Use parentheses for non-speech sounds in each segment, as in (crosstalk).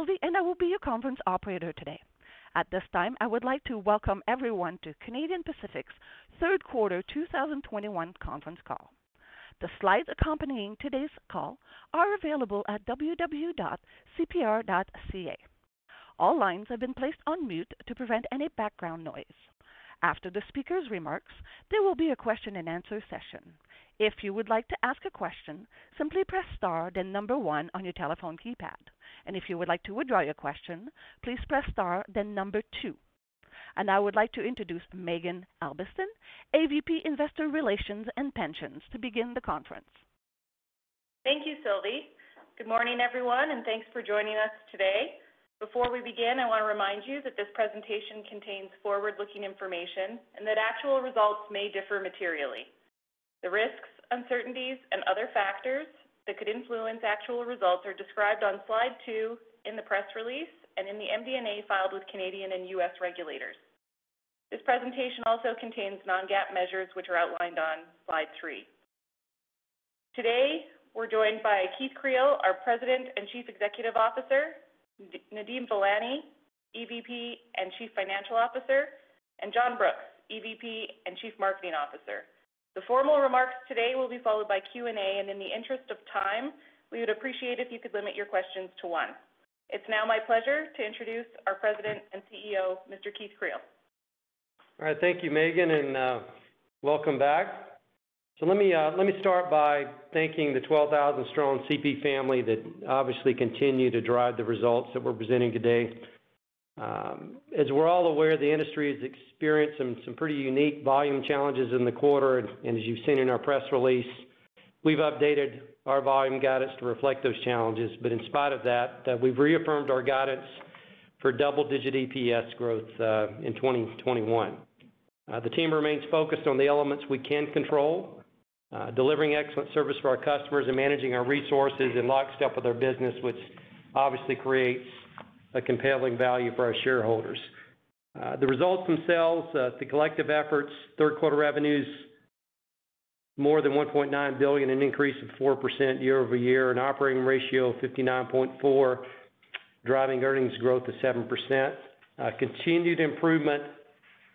Sylvie, and I will be your conference operator today. At this time, I would like to welcome everyone to Canadian Pacific's third quarter 2021 conference call. The slides accompanying today's call are available at www.cpr.ca. All lines have been placed on mute to prevent any background noise. After the speaker's remarks, there will be a question-and-answer session. If you would like to ask a question, simply press star then number one on your telephone keypad. And if you would like to withdraw your question, please press star then number two. And I would like to introduce Maeghan Albiston, AVP, Investor Relations and Pensions, to begin the conference. Thank you, Sylvie. Good morning, everyone, and thanks for joining us today. Before we begin, I want to remind you that this presentation contains forward-looking information and that actual results may differ materially. The risks, uncertainties, and other factors that could influence actual results are described on slide two in the press release and in the MD&A filed with Canadian and U.S. regulators. This presentation also contains non-GAAP measures, which are outlined on slide three. Today, we're joined by Keith Creel, our President and Chief Executive Officer, Nadeem Velani, EVP and Chief Financial Officer, and John Brooks, EVP and Chief Marketing Officer. The formal remarks today will be followed by Q&A, and in the interest of time, we would appreciate if you could limit your questions to one. It's now my pleasure to introduce our President and CEO, Mr. Keith Creel. All right. Thank you, Maeghan, and uh, welcome back. So let me uh, let me start by thanking the 12,000-strong CP family that obviously continue to drive the results that we're presenting today. Um, as we're all aware, the industry has experienced some pretty unique volume challenges in the quarter. And as you've seen in our press release, we've updated our volume guidance to reflect those challenges. But in spite of that, uh, we've reaffirmed our guidance for double-digit EPS growth uh, in 2021. Uh, the team remains focused on the elements we can control, delivering excellent service for our customers and managing our resources in lockstep with our business, which obviously creates a compelling value for our shareholders. The results themselves, uh, the collective efforts, third quarter revenues more than 1.9 billion, an increase of 4% year-over-year, an operating ratio of 59.4, driving earnings growth of 7%. Uh, continued improvement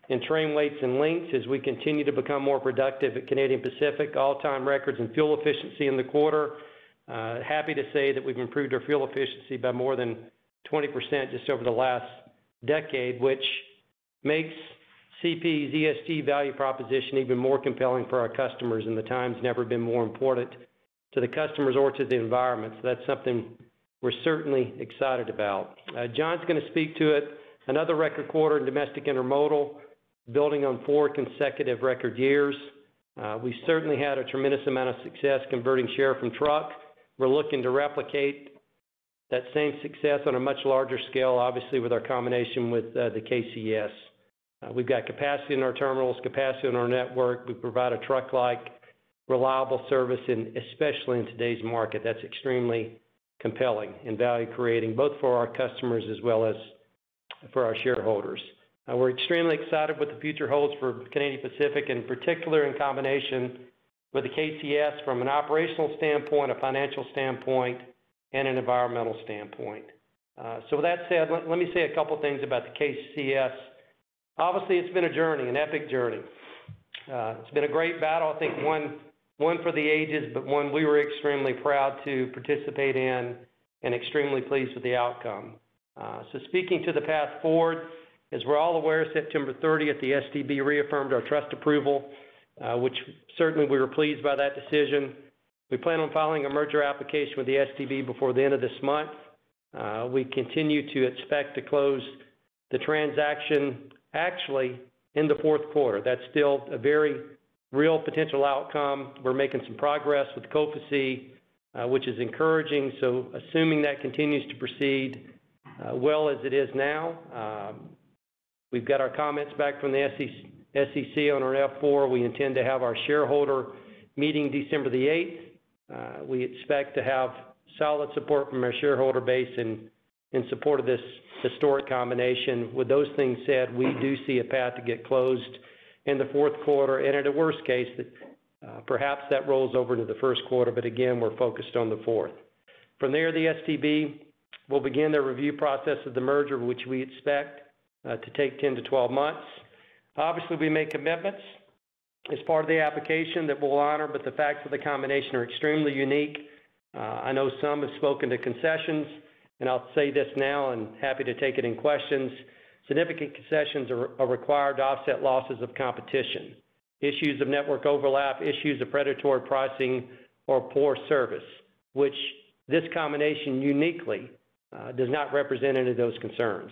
in train weights and lengths as we continue to become more productive at Canadian Pacific. All-time records in fuel efficiency in the quarter. Uh, happy to say that we've improved our fuel efficiency by more than 20% just over the last decade, which makes CP's ESG value proposition even more compelling for our customers, and the time's never been more important to the customers or to the environment. So that's something we're certainly excited about. Uh, John's gonna speak to it. Another record quarter in domestic intermodal, building on four consecutive record years. Uh, we certainly had a tremendous amount of success converting share from truck. We're looking to replicate that same success on a much larger scale, obviously, with our combination with uh, the KCS. Uh, we've got capacity in our terminals, capacity in our network. We provide a truck-like reliable service, and especially in today's market, that's extremely compelling and value-creating, both for our customers as well as for our shareholders. Uh, we're extremely excited what the future holds for Canadian Pacific, in particular in combination with the KCS from an operational standpoint, a financial standpoint, and an environmental standpoint. So with that said, let me say a couple things about the KCS. Obviously, it's been a journey, an epic journey. Uh, it's been a great battle, I think one for the ages, but one we were extremely proud to participate in and extremely pleased with the outcome. Uh, so speaking to the path forward, as we're all aware, September 30th, the STB reaffirmed our trust approval, uh, which certainly we were pleased by that decision. We plan on filing a merger application with the STB before the end of this month. We continue to expect to close the transaction actually in the fourth quarter. That's still a very real potential outcome. We're making some progress with COFECE, which is encouraging. So assuming that continues to proceed, uh, well as it is now. Um, we've got our comments back from the SEC on our F4. We intend to have our shareholder meeting December the 8th. Uh, we expect to have solid support from our shareholder base in, support of this historic combination. With those things said, we do see a path to get closed in the fourth quarter, and at a worst case, uh, perhaps that rolls over into the first quarter, but again, we're focused on the fourth. From there, the STB will begin their review process of the merger, which we expect uh, to take 10 to 12 months. Obviously, we make commitments as part of the application that we'll honor, but the facts of the combination are extremely unique. Uh, I know some have spoken to concessions, and I'll say this now and happy to take it in questions. Significant concessions are, required to offset losses of competition, issues of network overlap, issues of predatory pricing, or poor service, which this combination uniquely uh, does not represent any of those concerns.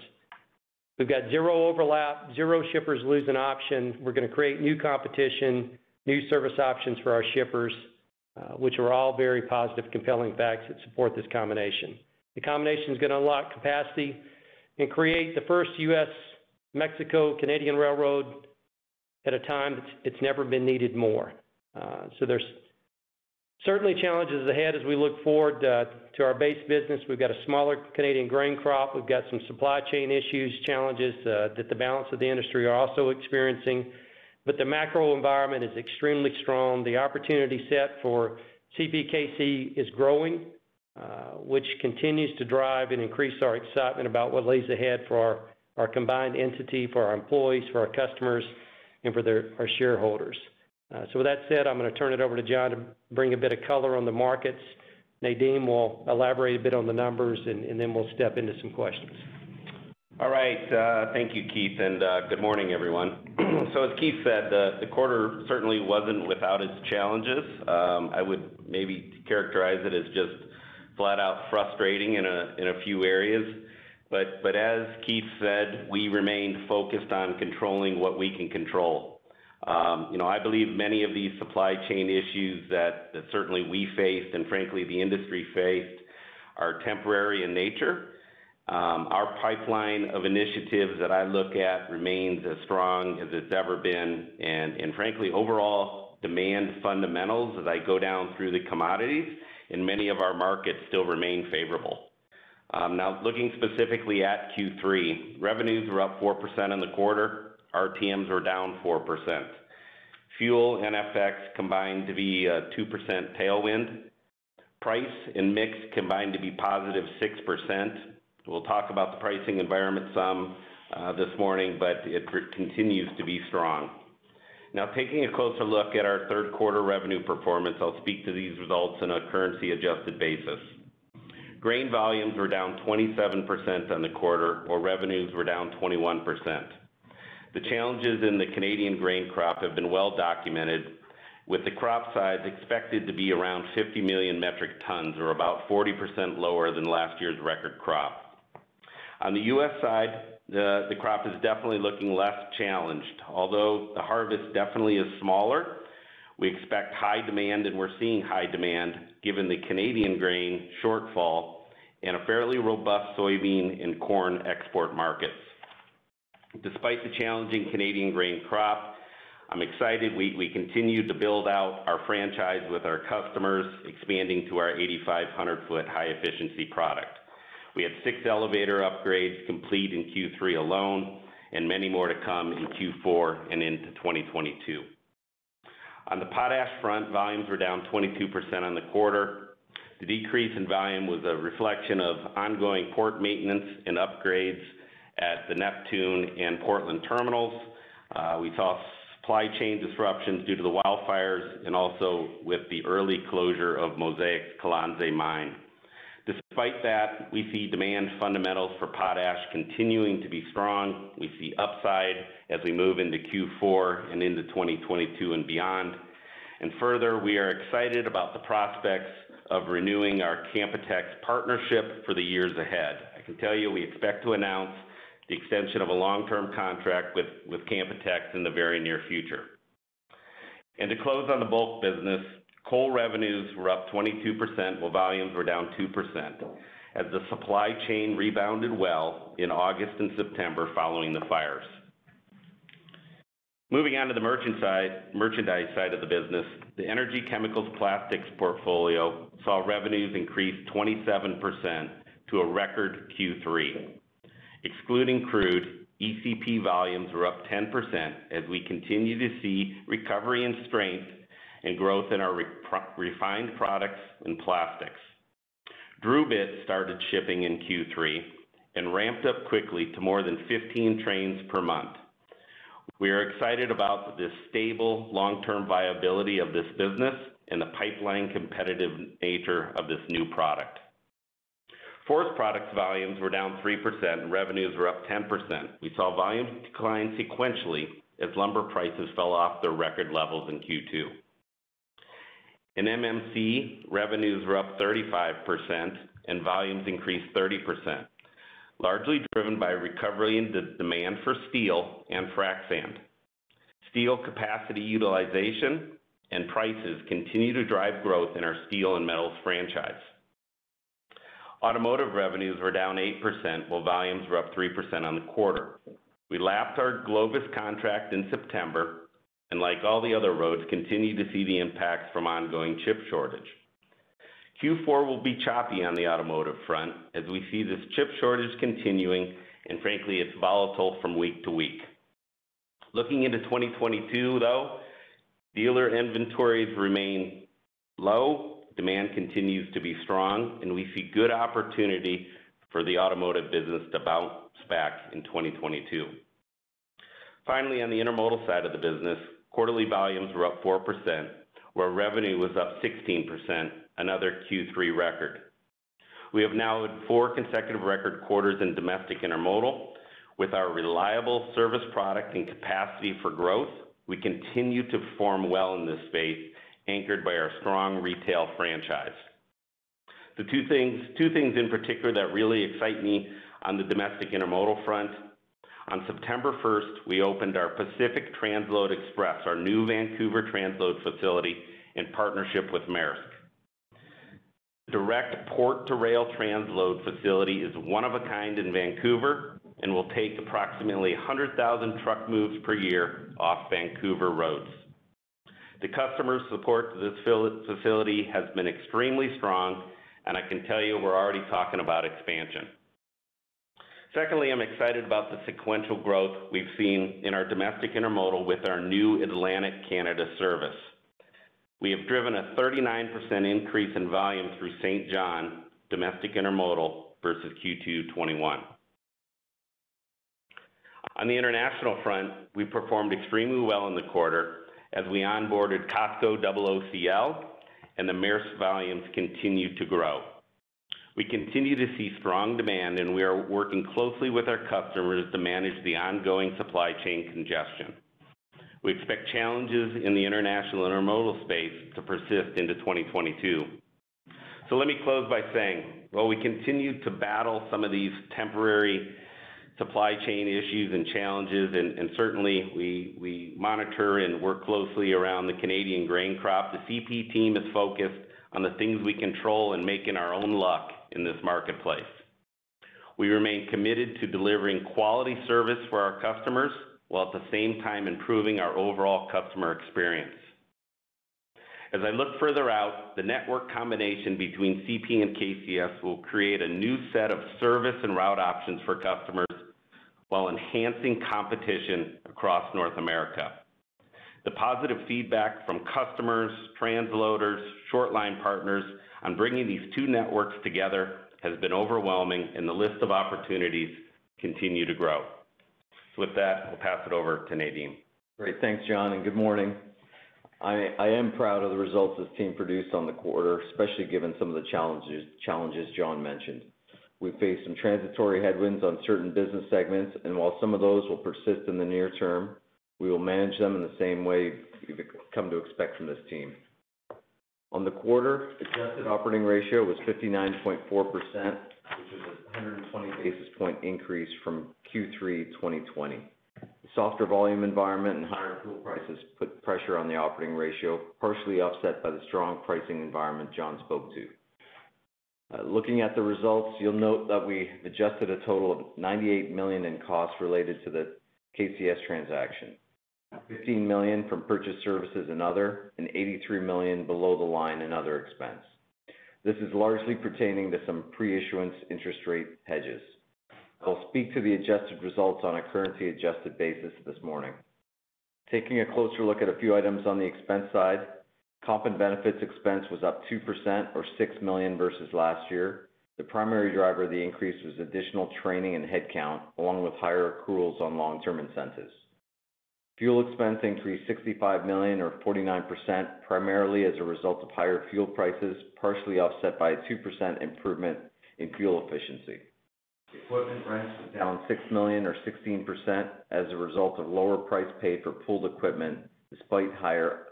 We've got zero overlap, zero shippers lose an option. We're going to create new competition, new service options for our shippers, uh, which are all very positive, compelling facts that support this combination. The combination is going to unlock capacity and create the first U.S. Mexico Canadian railroad at a time that's it's never been needed more. Uh, so there's certainly challenges ahead as we look forward uh, to our base business. We've got a smaller Canadian grain crop. We've got some supply chain issues, challenges uh, that the balance of the industry are also experiencing. But the macro environment is extremely strong. The opportunity set for CPKC is growing. Uh, which continues to drive and increase our excitement about what lays ahead for our, combined entity, for our employees, for our customers, and for our shareholders. Uh, so with that said, I'm going to turn it over to John to bring a bit of color on the markets. Nadeem will elaborate a bit on the numbers, and, then we'll step into some questions. All right. Uh, thank you, Keith, and uh, good morning, everyone. (clears throat) so as Keith said, the, quarter certainly wasn't without its challenges. Um, I would maybe characterize it as just flat out frustrating in a, few areas. As Keith said, we remain focused on controlling what we can control. Um, you know, I believe many of these supply chain issues that, certainly we faced and frankly the industry faced are temporary in nature. Um, our pipeline of initiatives that I look at remains as strong as it's ever been, frankly, overall demand fundamentals as I go down through the commodities in many of our markets still remain favorable. Um, now, looking specifically at Q3, revenues were up 4% in the quarter. RTMs were down 4%. Fuel and FX combined to be a 2% tailwind. Price and mix combined to be positive 6%. We'll talk about the pricing environment some uh, this morning, but it continues to be strong. Now, taking a closer look at our third quarter revenue performance, I'll speak to these results on a currency-adjusted basis. Grain volumes were down 27% on the quarter, while revenues were down 21%. The challenges in the Canadian grain crop have been well documented, with the crop size expected to be around 50 million metric tons, or about 40% lower than last year's record crop. On the U.S. side, the, the crop is definitely looking less challenged. Although the harvest definitely is smaller, we expect high demand, and we're seeing high demand given the Canadian grain shortfall and a fairly robust soybean and corn export markets. Despite the challenging Canadian grain crop, I'm excited we, continue to build out our franchise with our customers, expanding to our 8,500 foot high efficiency product. We had six elevator upgrades complete in Q3 alone, and many more to come in Q4 and into 2022. On the potash front, volumes were down 22% on the quarter. The decrease in volume was a reflection of ongoing port maintenance and upgrades at the Neptune and Portland terminals. Uh, we saw supply chain disruptions due to the wildfires and also with the early closure of Mosaic's Colonsay mine. Despite that, we see demand fundamentals for potash continuing to be strong. We see upside as we move into Q4 and into 2022 and beyond. And Further, we are excited about the prospects of renewing our Canpotex partnership for the years ahead. I can tell you we expect to announce the extension of a long-term contract with, Canpotex in the very near future. And To close on the bulk business, Coal revenues were up 22%, while volumes were down 2%, as the supply chain rebounded well in August and September following the fires. Moving on to the merchandise side of the business, the energy chemicals plastics portfolio saw revenues increase 27% to a record Q3. Excluding crude, ECP volumes were up 10% as we continue to see recovery and strength and growth in our refined products and plastics. DRUbit started shipping in Q3 and ramped up quickly to more than 15 trains per month. We are excited about the stable long-term viability of this business and the pipeline competitive nature of this new product. Forest Products volumes were down 3% and revenues were up 10%. We saw volumes decline sequentially as lumber prices fell off their record levels in Q2. In MMC, revenues were up 35% and volumes increased 30%, largely driven by recovery in the demand for steel and frac sand. Steel capacity utilization and prices continue to drive growth in our steel and metals franchise. Automotive revenues were down 8%, while volumes were up 3% on the quarter. We lapped our Glovis contract in September, and like all the other roads, continue to see the impacts from ongoing chip shortage. Q4 will be choppy on the automotive front as we see this chip shortage continuing, and frankly, it's volatile from week to week. Looking into 2022, though, dealer inventories remain low, demand continues to be strong, and we see good opportunity for the automotive business to bounce back in 2022. Finally, on the intermodal side of the business, quarterly volumes were up 4%, where revenue was up 16%, another Q3 record. We have now had four consecutive record quarters in domestic intermodal. With our reliable service product and capacity for growth, we continue to perform well in this space, anchored by our strong retail franchise. The two things two things in particular that really excite me on the domestic intermodal front, on September 1st, we opened our Pacific Transload Express, our new Vancouver transload facility in partnership with Maersk. The direct port-to-rail transload facility is one of a kind in Vancouver and will take approximately 100,000 truck moves per year off Vancouver roads. The customer support to this facility has been extremely strong, and I can tell you we're already talking about expansion. Secondly, I'm excited about the sequential growth we've seen in our domestic intermodal with our new Atlantic Canada service. We have driven a 39% increase in volume through Saint John domestic intermodal versus Q2 2021. On the international front, we performed extremely well in the quarter as we onboarded COSCO OOCL and the Maersk volumes continued to grow. We continue to see strong demand, and we are working closely with our customers to manage the ongoing supply chain congestion. We expect challenges in the international intermodal space to persist into 2022. So Let me close by saying, while we continue to battle some of these temporary supply chain issues and challenges, and certainly we monitor and work closely around the Canadian grain crop, the CP team is focused on the things we control and making our own luck in this marketplace. We remain committed to delivering quality service for our customers, while at the same time improving our overall customer experience. As I look further out, the network combination between CP and KCS will create a new set of service and route options for customers while enhancing competition across North America. The positive feedback from customers, transloaders, short line partners on bringing these two networks together has been overwhelming, and the list of opportunities continue to grow. With that, I'll pass it over to Nadeem. Great. Thanks, John, and good morning. I am proud of the results this team produced on the quarter, especially given some of the challenges John mentioned. We faced some transitory headwinds on certain business segments, and while some of those will persist in the near term, we will manage them in the same way you've come to expect from this team. On the quarter, adjusted operating ratio was 59.4%, which is a 120 basis point increase from Q3 2020. Softer volume environment and higher fuel prices put pressure on the operating ratio, partially offset by the strong pricing environment John spoke to. Uh, looking at the results, you'll note that we adjusted a total of 98 million in costs related to the KCS transaction. 15 million from purchase services and other, and 83 million below the line in other expense. This is largely pertaining to some pre-issuance interest rate hedges. I'll speak to the adjusted results on a currency-adjusted basis this morning. Taking a closer look at a few items on the expense side, comp and benefits expense was up 2% or 6 million versus last year. The primary driver of the increase was additional training and headcount, along with higher accruals on long-term incentives. Fuel expense increased 65 million or 49%, primarily as a result of higher fuel prices, partially offset by a 2% improvement in fuel efficiency. Equipment rents was down 6 million or 16% as a result of lower price paid for pooled equipment despite higher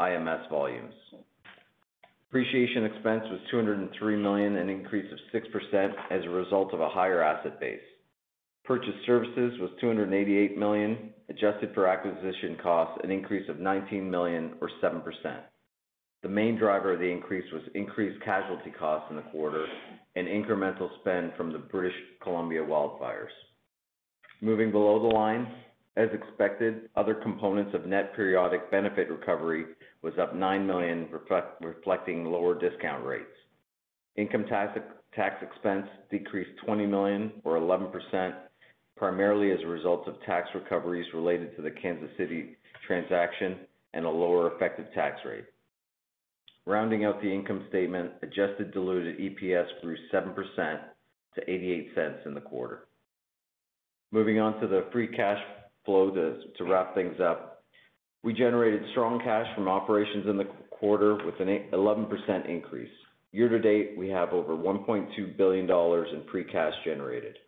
IMS volumes. Depreciation expense was 203 million, an increase of 6% as a result of a higher asset base. Purchased services was 288 million, adjusted for acquisition costs, an increase of 19 million or 7%. The main driver of the increase was increased casualty costs in the quarter and incremental spend from the British Columbia wildfires. Moving below the line, as expected, other components of net periodic benefit recovery was up 9 million, reflecting lower discount rates. Income tax expense decreased 20 million or 11%, primarily as a result of tax recoveries related to the Kansas City transaction and a lower effective tax rate. Rounding out the income statement, adjusted diluted EPS grew 7% to $0.88 in the quarter. Moving on to the free cash flow to wrap things up. We generated strong cash from operations in the quarter with an 11% increase. Year to date, we have over 1.2 billion dollars in free cash generated.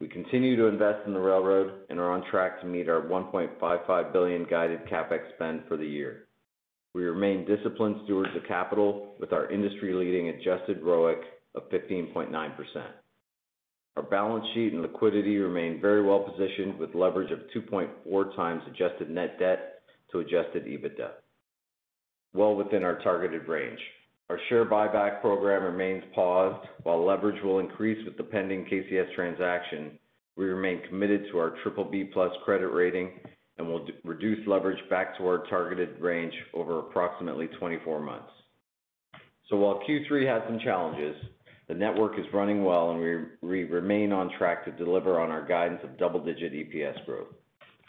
We continue to invest in the railroad and are on track to meet our 1.55 billion guided CapEx spend for the year. We remain disciplined stewards of capital with our industry-leading adjusted ROIC of 15.9%. Our balance sheet and liquidity remain very well positioned with leverage of 2.4x adjusted net debt to adjusted EBITDA, well within our targeted range. Our share buyback program remains paused. While leverage will increase with the pending KCS transaction, we remain committed to our BBB+ credit rating and will reduce leverage back to our targeted range over approximately 24 months. So while Q3 had some challenges, the network is running well, and we remain on track to deliver on our guidance of double-digit EPS growth.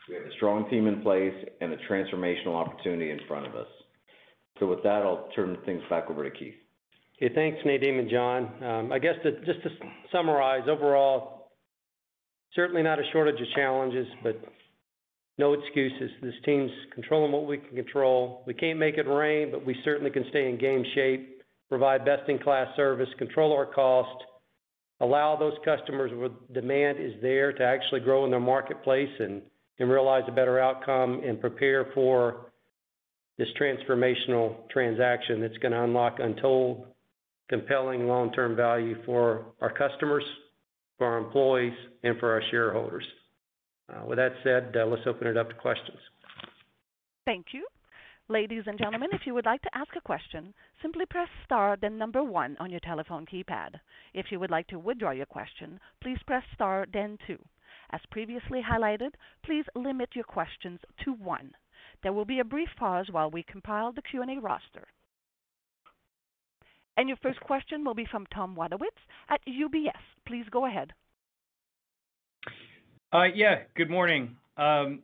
We have a strong team in place and a transformational opportunity in front of us. So with that, I'll turn things back over to Keith. Okay, thanks, Nadeem and John. Um, I guess just to summarize, overall, certainly not a shortage of challenges, but no excuses. This team's controlling what we can control. We can't make it rain, but we certainly can stay in game shape, provide best-in-class service, control our cost, allow those customers where demand is there to actually grow in their marketplace and realize a better outcome and prepare for this transformational transaction that's gonna unlock untold compelling long-term value for our customers, for our employees, and for our shareholders. Uh, with that said, uh, let's open it up to questions. Thank you. Ladies and gentlemen, if you would like to ask a question, simply press star then number one on your telephone keypad. If you would like to withdraw your question, please press star then two. As previously highlighted, please limit your questions to one. There will be a brief pause while we compile the Q&A roster. And your first question will be from Tom Wadewitz at UBS. Please go ahead. Uh, yeah, good morning. Um,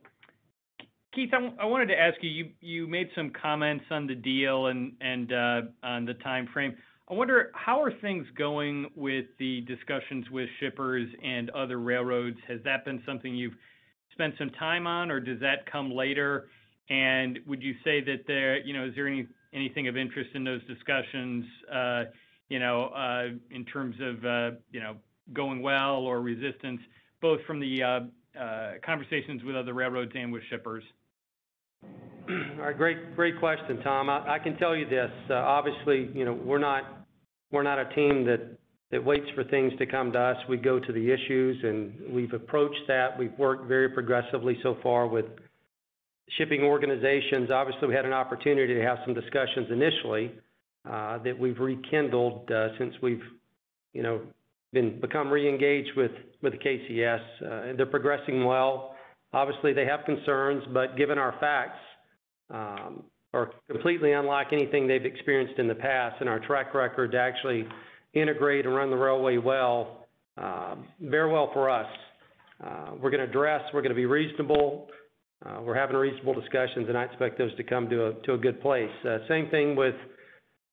Keith, I wanted to ask you you made some comments on the deal and uh, on the timeframe. I wonder, how are things going with the discussions with shippers and other railroads? Has that been something you've spent some time on, or does that come later? And would you say that there, you know, is there anything of interest in those discussions, uh, you know, in terms of, you know, going well or resistance, both from the uh, uh, conversations with other railroads and with shippers? All right. Great question, Tom. I can tell you this, uh, obviously, you know, we're not a team that that waits for things to come to us. We go to the issues, and we've approached that. We've worked very progressively so far with shipping organizations. Obviously, we had an opportunity to have some discussions initially that we've rekindled since we've, you know, become reengaged with with the KCS. They're progressing well. Obviously, they have concerns, but given our facts um, are completely unlike anything they've experienced in the past and our track record to actually integrate and run the railway well, um, very well for us. Uh, we're gonna address, we're gonna be reasonable, uh, we're having reasonable discussions, and I expect those to come to a good place. Uh, same thing with,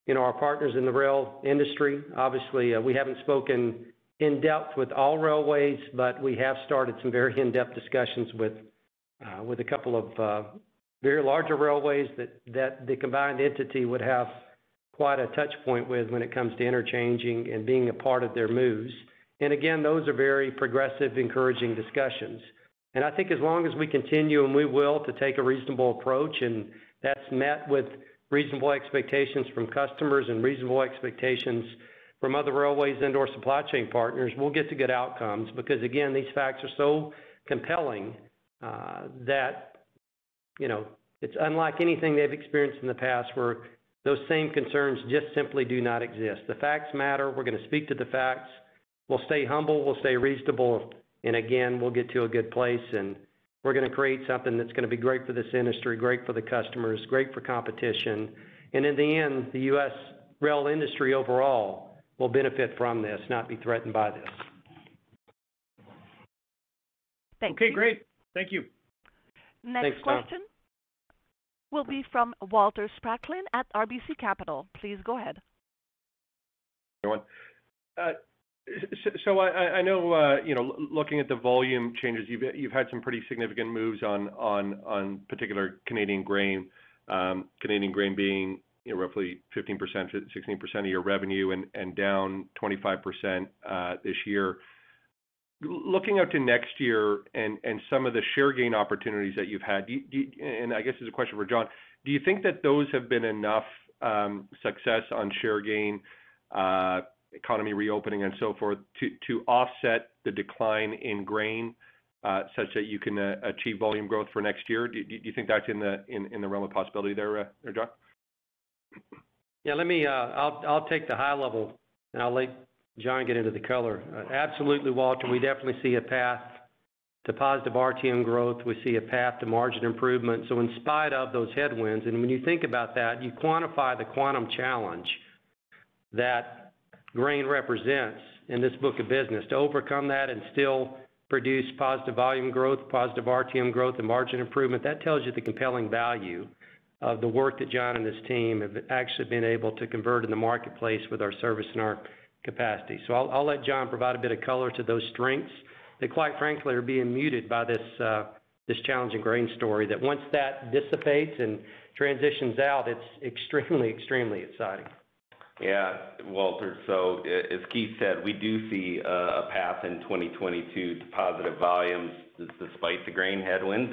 you know, our partners in the rail industry. Obviously, uh, we haven't spoken in depth with all railways, but we have started some very in-depth discussions with uh, with a couple of uh, very larger railways that the combined entity would have quite a touch point with when it comes to interchanging and being a part of their moves. And again, those are very progressive, encouraging discussions. And I think as long as we continue, and we will, to take a reasonable approach, and that's met with reasonable expectations from customers and reasonable expectations from other railways and/or supply chain partners, we'll get to good outcomes. Because again, these facts are so compelling, uh, that, you know, it's unlike anything they've experienced in the past, where those same concerns just simply do not exist. The facts matter. We're gonna speak to the facts. We'll stay humble, we'll stay reasonable, and again, we'll get to a good place, and we're gonna create something that's gonna be great for this industry, great for the customers, great for competition. And in the end, the U.S. rail industry overall will benefit from this, not be threatened by this. Thank you. Okay, great. Thank you. Next question will be from Walter Spracklin at RBC Capital. Please go ahead. Everyone. Uh, I know, uh, you know, looking at the volume changes, you've you've had some pretty significant moves on on on particular Canadian grain. Um, Canadian grain being, you know, roughly 15%, 16% of your revenue and and down 25% uh, this year. Looking out to next year and and some of the share gain opportunities that you've had, and I guess this is a question for John, do you think that those have been enough um, success on share gain, uh, economy reopening and so forth, to offset the decline in grain, uh, such that you can uh, achieve volume growth for next year? Do you think that's in the realm of possibility there, uh, John? Yeah, let me, I'll take the high level, and I'll let John get into the color. Absolutely, Walter, we definitely see a path to positive RTM growth. We see a path to margin improvement. So in spite of those headwinds, and when you think about that, you quantify the quantum challenge that grain represents in this book of business. To overcome that and still produce positive volume growth, positive RTM growth, and margin improvement, that tells you the compelling value of the work that John and his team have actually been able to convert in the marketplace with our service and our capacity. So I'll let John provide a bit of color to those strengths that, quite frankly, are being muted by this uh, challenging grain story, that once that dissipates and transitions out, it's extremely, extremely exciting. Yeah, Walter. So uh, as Keith said, we do see uh, a path in 2022 to positive volumes despite the grain headwinds.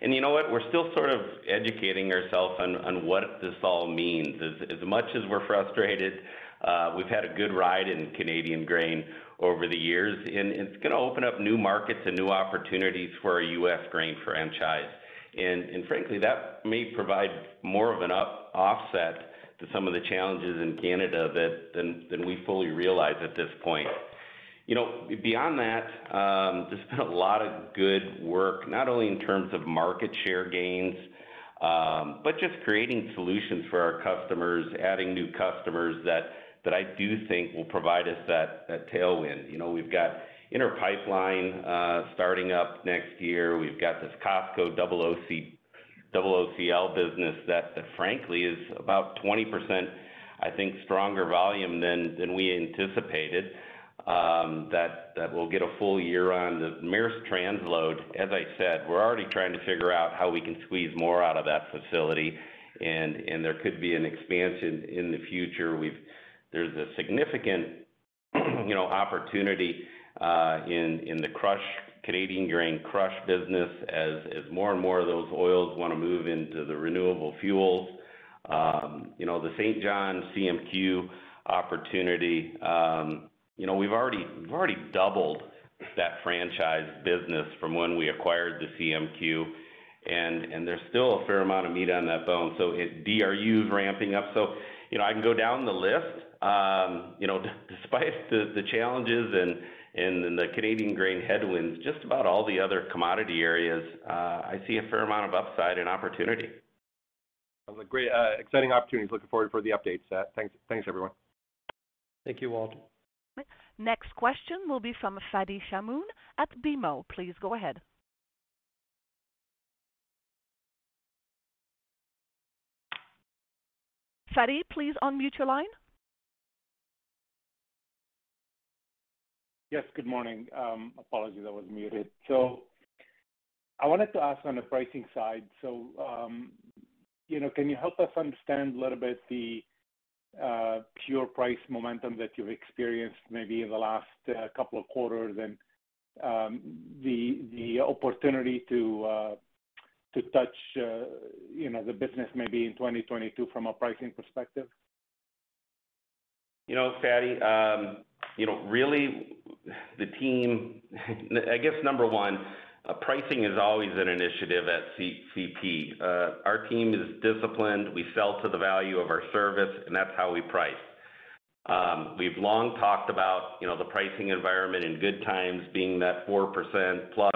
And you know what? We're still sort of educating ourselves on what this all means. As much as we're frustrated, uh, we've had a good ride in Canadian grain over the years, and it's gonna open up new markets and new opportunities for our U.S. grain franchise. And, and frankly, that may provide more of an offset to some of the challenges in Canada that than than we fully realize at this point. You know, beyond that, um, there's been a lot of good work, not only in terms of market share gains, um, but just creating solutions for our customers, adding new customers that that I do think will provide us that that tailwind. You know, we've got Inter Pipeline uh, starting up next year. We've got this COSCO OOCL business that frankly is about 20%, I think, stronger volume than we anticipated, um, that we'll get a full year on. The Maersk transload, as I said, we're already trying to figure out how we can squeeze more out of that facility, and there could be an expansion in the future. There's a significant, (clears throat) you know, opportunity uh, in the crush, Canadian grain crush business as more and more of those oils wanna move into the renewable fuels. Um, you know, the Saint John CMQ opportunity, um, you know, we've already doubled that franchise business from when we acquired the CMQ, and there's still a fair amount of meat on that bone. So DRU is ramping up. So you know, I can go down the list. Um, you know, (laughs) despite the challenges and the Canadian grain headwinds, just about all the other commodity areas, uh, I see a fair amount of upside and opportunity. Sounds like great, uh, exciting opportunities. Looking forward for the updates. Uh, thanks, everyone. Thank you, Walter. Next question will be from Fadi Chamoun at BMO. Please go ahead. Fadi, please unmute your line. Yes, good morning. Um, apologies, I was muted. So I wanted to ask on the pricing side. So, um, you know, can you help us understand a little bit the uh, pure price momentum that you've experienced maybe in the last uh, couple of quarters and um the the opportunity to uh to touch uh, you know the business maybe in 2022 from a pricing perspective? You know, Fadi, um, you know, really the team, I guess number one, uh, pricing is always an initiative at CP. Uh, our team is disciplined. We sell to the value of our service, and that's how we price. Um, we've long talked about, you know, the pricing environment in good times being that 4% plus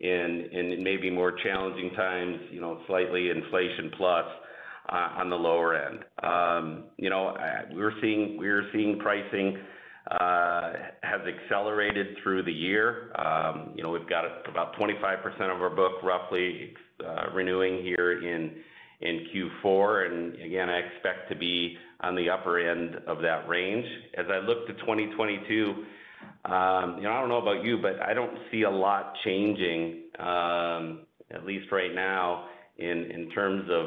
in maybe more challenging times, you know, slightly inflation plus uh, on the lower end. Um, you know, we're seeing we're seeing pricing Uh, has accelerated through the year. Um, you know, we've got about 25% of our book roughly uh, renewing here in Q4. Again, I expect to be on the upper end of that range. As I look to 2022, um, you know, I don't know about you, but I don't see a lot changing, um at least right now in terms of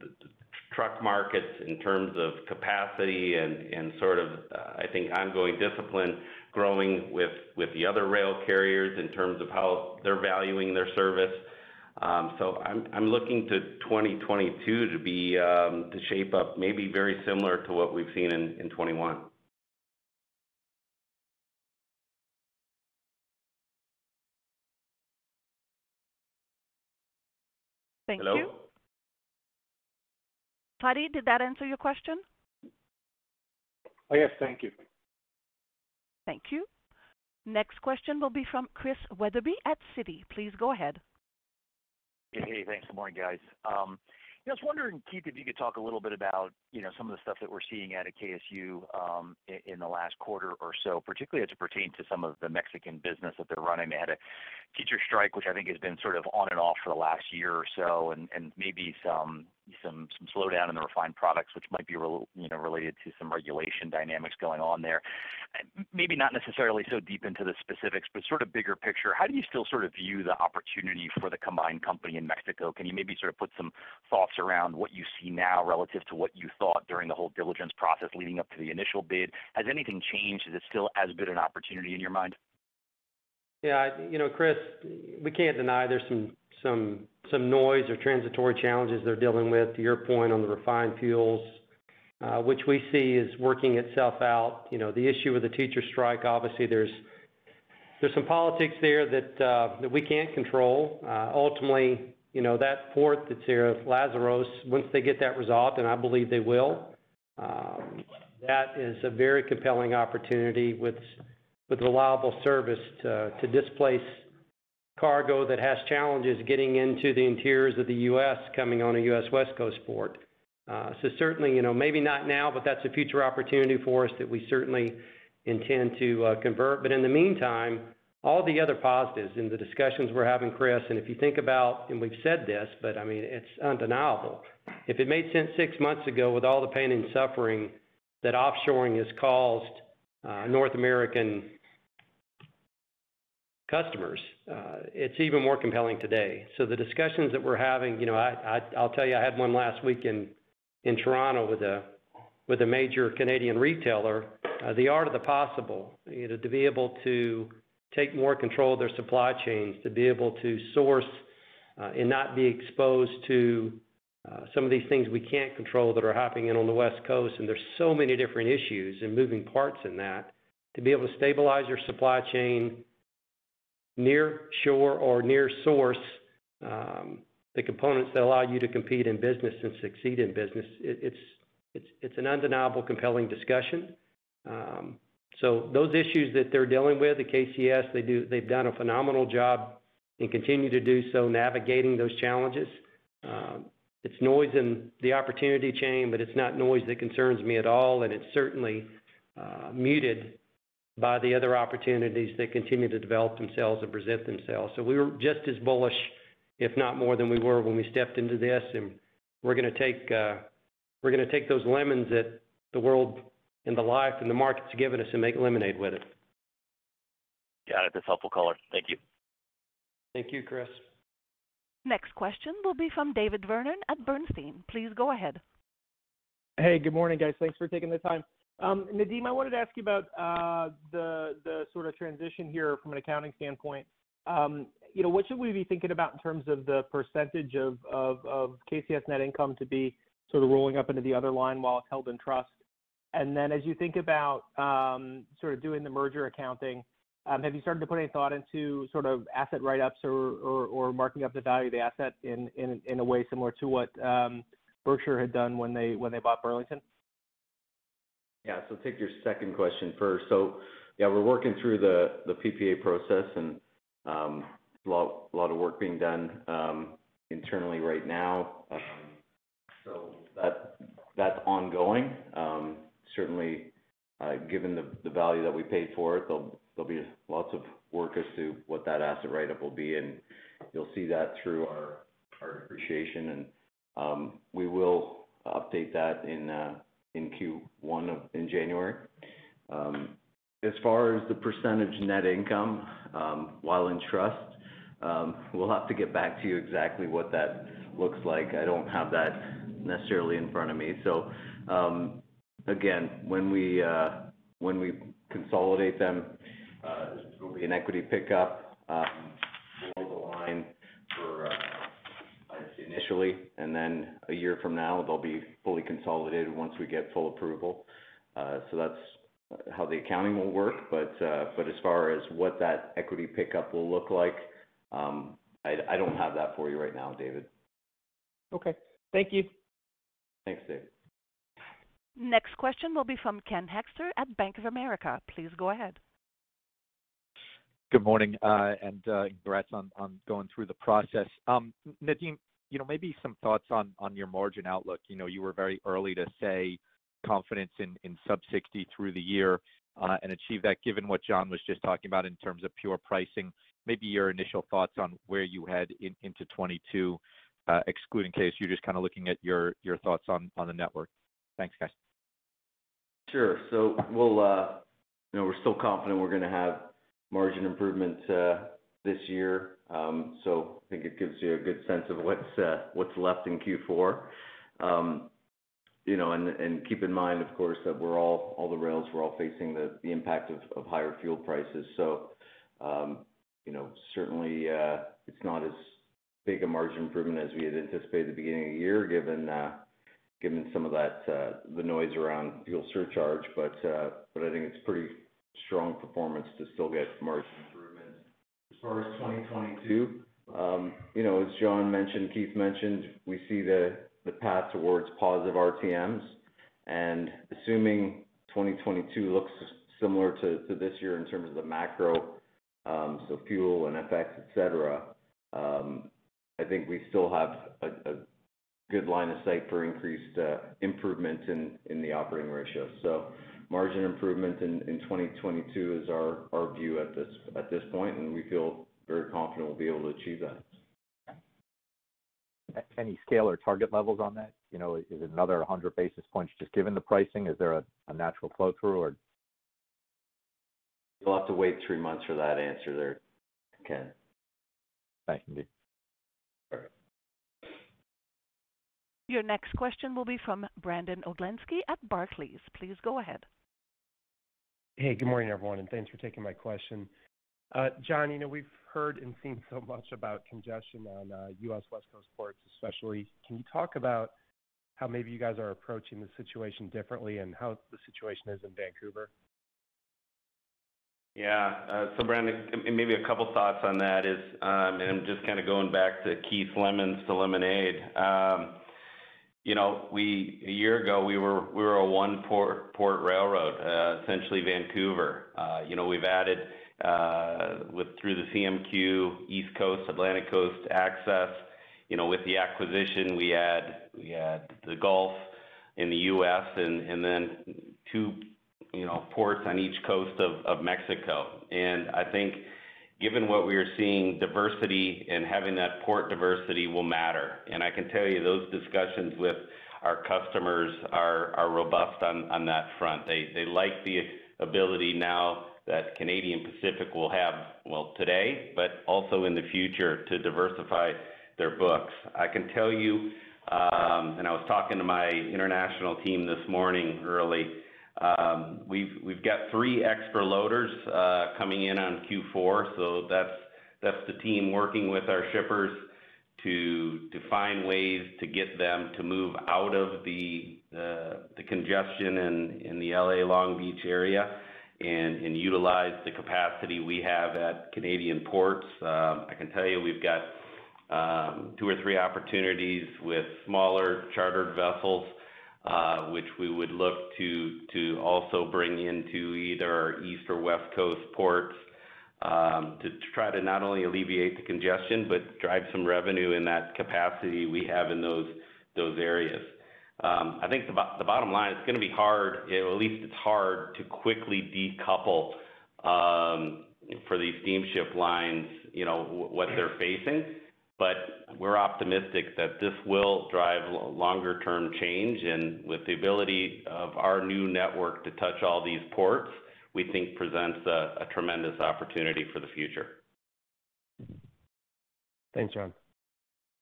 the truck markets, in terms of capacity and sort of, I think ongoing discipline growing with the other rail carriers in terms of how they're valuing their service. Um, so I'm looking to 2022 to be um, to shape up maybe very similar to what we've seen in 2021. Thank you. Hello? Fadi, did that answer your question? Oh, yes. Thank you. Thank you. Next question will be from Chris Wetherbee at Citi. Please go ahead. Hey. Thanks. Good morning, guys. Um, I was wondering, Keith, if you could talk a little bit about, you know, some of the stuff that we're seeing out of KCS um, in the last quarter or so, particularly as it pertains to some of the Mexican business that they're running. They had a teacher strike, which I think has been sort of on and off for the last year or so, and maybe some slowdown in the refined products, which might be related to some regulation dynamics going on there. Maybe not necessarily so deep into the specifics, but sort of bigger picture, how do you still sort of view the opportunity for the combined company in Mexico? Can you maybe sort of put some thoughts around what you see now relative to what you thought during the whole diligence process leading up to the initial bid? Has anything changed? Is it still as good an opportunity in your mind? Yeah. You know, Chris, we can't deny there's some some noise or transitory challenges they're dealing with, to your point on the refined fuels, uh, which we see is working itself out. You know, the issue with the teacher strike, obviously there's some politics there that uh, we can't control. Uh, ultimately, you know, that port that's there, Lázaro, once they get that resolved, and I believe they will, um, that is a very compelling opportunity with reliable service to displace cargo that has challenges getting into the interiors of the U.S. coming on a U.S. West Coast port. Uh, so certainly, you know, maybe not now, but that's a future opportunity for us that we certainly intend to uh, convert. But in the meantime, all the other positives in the discussions we're having, Chris, and if you think about, and we've said this, but I mean, it's undeniable. If it made sense six months ago with all the pain and suffering that offshoring has caused, uh, North American customers, uh, it's even more compelling today. So the discussions that we're having, you know, I'll tell you, I had one last week in Toronto with a major Canadian retailer. Uh, the art of the possible, you know, to be able to take more control of their supply chains, to be able to source, uh, and not be exposed to, some of these things we can't control that are happening on the West Coast. And there's so many different issues and moving parts in that to be able to stabilize your supply chain near shore or near source, um, the components that allow you to compete in business and succeed in business, it's an undeniable, compelling discussion. Um, so those issues that they're dealing with at KCS, they've done a phenomenal job and continue to do so navigating those challenges. Um, it's noise in the opportunity chain, but it's not noise that concerns me at all, and it's certainly uh, muted by the other opportunities that continue to develop themselves and present themselves. So we were just as bullish, if not more than we were when we stepped into this, and uh, we're gonna take those lemons that the world and the life and the market's given us and make lemonade with it. Got it. That's helpful color. Thank you. Thank you, Chris. Next question will be from David Vernon at Bernstein. Please go ahead. Hey, good morning, guys. Thanks for taking the time. Um, Nadeem, I wanted to ask you about uh the the sort of transition here from an accounting standpoint. Um, you know, what should we be thinking about in terms of the percentage of KCS net income to be sort of rolling up into the other line while it's held in trust? And then as you think about um, sort of doing the merger accounting, have you started to put any thought into sort of asset write-ups or or marking up the value of the asset in a in a way similar to what Berkshire had done when they when they bought Burlington? Yeah. So take your second question first. So Yeah, we're working through the PPA process and um, a lot of work being done um, internally right now. Um, so that's ongoing. Certainly, uh, given the value that we paid for it, there'll be lots of work as to what that asset write-up will be, and you'll see that through our depreciation. And we will update that in uh, Q1 of in January. Um, as far as the percentage net income um, while in trust, um, we'll have to get back to you exactly what that looks like. I don't have that necessarily in front of me. So um again, when we uh when we consolidate them, uh, there'll be an equity pickup below the line for uh, initially, and then a year from now, they'll be fully consolidated once we get full approval. So that's how the accounting will work. But as far as what that equity pickup will look like, um, I don't have that for you right now, David. Okay. Thank you. Thanks, David. Next question will be from Ken Hoexter at Bank of America. Please go ahead. Good morning, uh, and uh, congrats on going through the process. Um, Nadeem, you know, maybe some thoughts on your margin outlook. You know, you were very early to say confidence in sub-60 through the year, uh, and achieve that given what John was just talking about in terms of pure pricing. Maybe your initial thoughts on where you head into 2022, uh, excluding KCS. You're just kind of looking at your your thoughts on the network. Thanks, guys. Sure. So we'll, uh, you know, we're still confident we're gonna have margin improvement this year. Um, I think it gives you a good sense of what's uh, left in Q4. Um, you know, and keep in mind, of course, that we're all all the rails, we're all facing the impact of higher fuel prices. So, um, you know, certainly, uh, it's not as big a margin improvement as we had anticipated at the beginning of the year, given uh given some of that, uh, the noise around fuel surcharge. But uh but I think it's pretty strong performance to still get margin. As far as 2022, um, you know, as John mentioned, Keith mentioned, we see the path towards positive RTMs. And assuming 2022 looks similar to this year in terms of the macro, um, so fuel and FX, et cetera, um, I think we still have a good line of sight for increased uh, improvement in the operating ratio. Margin improvement in 2022 is our view at this point, and we feel very confident we'll be able to achieve that. Any scale or target levels on that? You know, is it another 100 basis points just given the pricing? Is there a natural flow through or? You'll have to wait three months for that answer there, Ken. Thanks, Nadeem. All right. Your next question will be from Brandon Oglenski at Barclays. Please go ahead. Hey, good morning, everyone, and thanks for taking my question. Uh, John, you know, we've heard and seen so much about congestion on uh, U.S. West Coast ports especially. Can you talk about how maybe you guys are approaching the situation differently and how the situation is in Vancouver? Yeah. Uh, so, Brandon, maybe a couple thoughts on that is, um, and I'm just kind of going back to Keith Lemon's to Lemonade. Um, You know, a year ago, we were a one port railroad, uh, essentially Vancouver. Uh, you know, we've added uh, through the CMQ, East Coast, Atlantic Coast access. You know, with the acquisition, we add the Gulf in the U.S. and then two you know ports on each coast of Mexico. And I think given what we are seeing, diversity and having that port diversity will matter. And I can tell you those discussions with our customers are robust on that front. They like the ability now that Canadian Pacific will have, well, today, but also in the future, to diversify their books. I can tell you, um, and I was talking to my international team this morning early, we've we've got three extra loaders uh, coming in on Q4, so that's that's the team working with our shippers to to find ways to get them to move out of the uh, the congestion in in the L.A. Long Beach area and and utilize the capacity we have at Canadian ports. I can tell you we've got um, two or three opportunities with smaller chartered vessels, Uh, which we would look to also bring into either our East or West Coast ports, um, to try to not only alleviate the congestion, but drive some revenue in that capacity we have in those areas. Um, I think the bottom line, it's gonna be hard, at least it's hard to quickly decouple um, for these steamship lines, you know, what they're facing. But we're optimistic that this will drive longer term change. And with the ability of our new network to touch all these ports, we think presents a tremendous opportunity for the future. Thanks, John.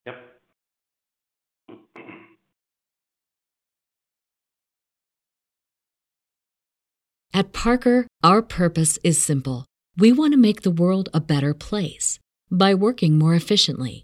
Yep. At Parker, our purpose is simple. We want to make the world a better place by working more efficiently,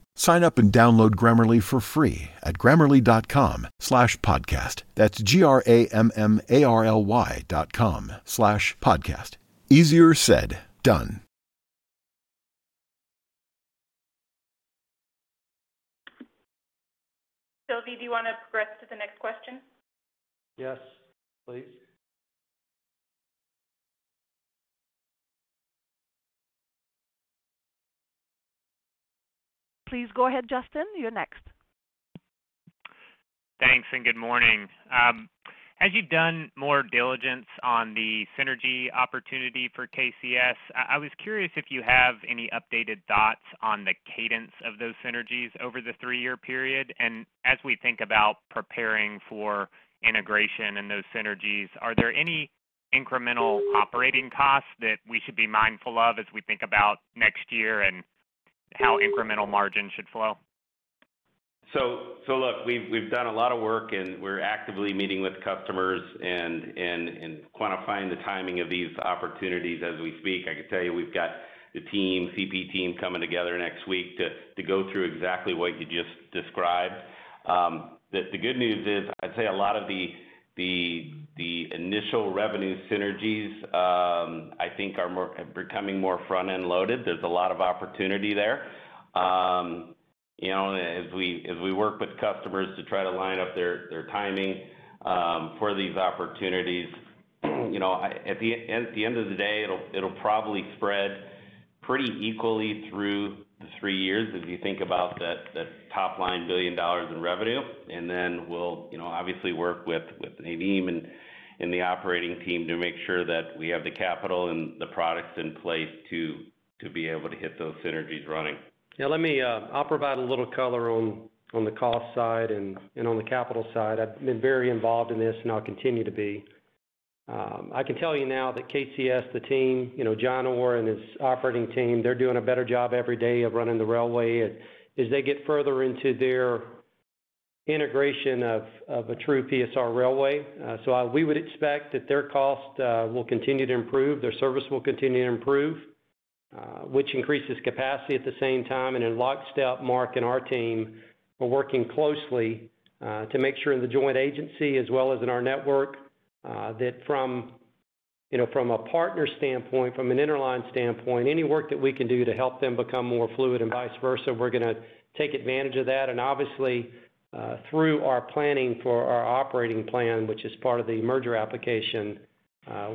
Sign up and download Grammarly for free at grammarly.com slash podcast. That's G-R-A-M-M-A-R-L-Y dot com slash podcast. Easier said, done. Sylvie, do you wanna progress to the next question? Yes, please. Please go ahead, Justin. You're next. Thanks, and good morning. Um, as you've done more diligence on the synergy opportunity for KCS, I was curious if you have any updated thoughts on the cadence of those synergies over the three-year period. And as we think about preparing for integration and those synergies, are there any incremental operating costs that we should be mindful of as we think about next year and how incremental margin should flow? So, so Look, we've done a lot of work, and we're actively meeting with customers and and quantifying the timing of these opportunities as we speak. I can tell you we've got the team, CP team coming together next week to go through exactly what you just described. Um, the good news is, I'd say a lot of the The initial revenue synergies, um, I think are becoming more front-end loaded. There's a lot of opportunity there. Um, you know, as we work with customers to try to line up their timing um, for these opportunities, you know, at the end of the day, it'll probably spread pretty equally through the three years as you think about that top line $1 billion in revenue. And then we'll, you know, obviously work with Nadeem and the operating team to make sure that we have the capital and the products in place to be able to hit those synergies running. Yeah, let me, uh, I'll provide a little color on the cost side and on the capital side. I've been very involved in this, and I'll continue to be. Um, I can tell you now that KCS, the team, you know, John Orr and his operating team, they're doing a better job every day of running the railway as they get further into their integration of a true PSR railway. Uh, so, we would expect that their cost uh, will continue to improve, their service will continue to improve, uh, which increases capacity at the same time. And in lockstep, Mark and our team are working closely to make sure in the joint agency as well as in our network that from, you know, from a partner standpoint, from an interline standpoint, any work that we can do to help them become more fluid and vice versa, we're gonna take advantage of that. And obviously, uh, through our planning for our operating plan, which is part of the merger application, uh,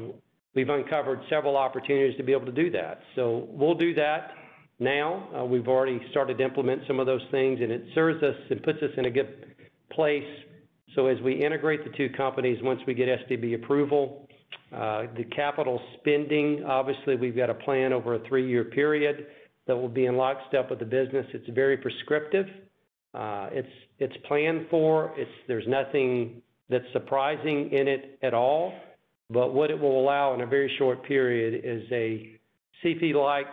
we've uncovered several opportunities to be able to do that. So we'll do that now. Uh, we've already started to implement some of those things, and it serves us and puts us in a good place. So as we integrate the two companies, once we get STB approval, Uh, the capital spending, obviously, we've got a plan over a three-year period that will be in lockstep with the business. It's very prescriptive. Uh, it's planned for. There's nothing that's surprising in it at all. But what it will allow in a very short period is a CP-like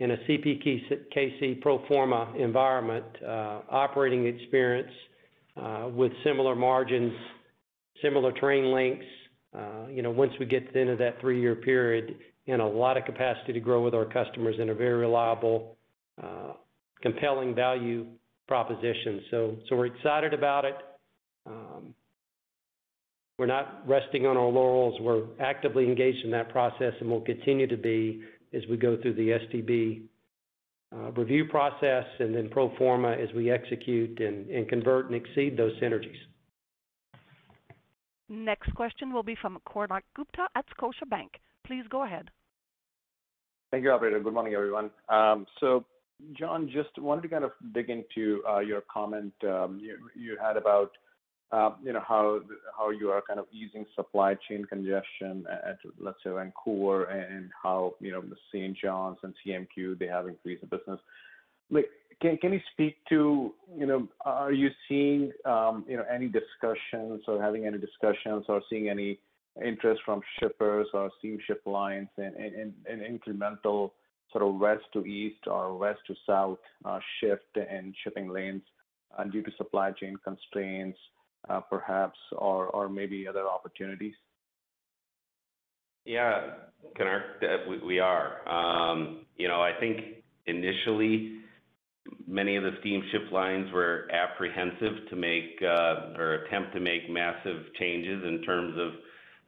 and a CPKC pro forma environment, uh, operating experience, with similar margins, similar train lengths, Uh, you know, once we get to the end of that three-year period, and a lot of capacity to grow with our customers in a very reliable, uh, compelling value proposition. So so we're excited about it. Um, we're not resting on our laurels. We're actively engaged in that process, and we'll continue to be as we go through the STB uh, review process and then pro forma as we execute and convert and exceed those synergies. Next question will be from Konark Gupta at Scotiabank. Please go ahead. Thank you, operator. Good morning, everyone. Um so John, just wanted to kind of dig into uh, your comment um, you had about uh, you know how you are kind of easing supply chain congestion at, let's say, Vancouver and how you know the St. John's and CMQ they have increased the business. Can you speak to you know are you seeing um, you know any discussions or having any discussions or seeing any interest from shippers or steamship lines and in incremental sort of west to east or west to south uh, shift in shipping lanes uh, due to supply chain constraints uh, perhaps or or maybe other opportunities? Yeah, Konark, we are. Um, you know, I think initially many of the steamship lines were apprehensive to make uh, or attempt to make massive changes in terms of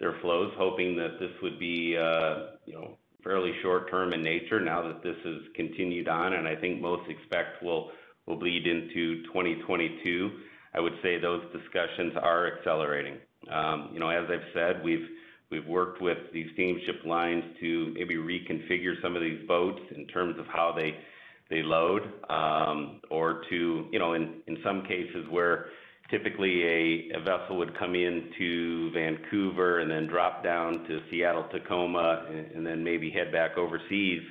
their flows, hoping that this would be uh, you know, fairly short term in nature now that this has continued on, and I think most expect will will bleed into 2022. I would say those discussions are accelerating. Um, you know, as I've said, we've worked with these steamship lines to maybe reconfigure some of these boats in terms of how they load, um, or to, you know, in some cases where typically a vessel would come into Vancouver and then drop down to Seattle, Tacoma, and then maybe head back overseas.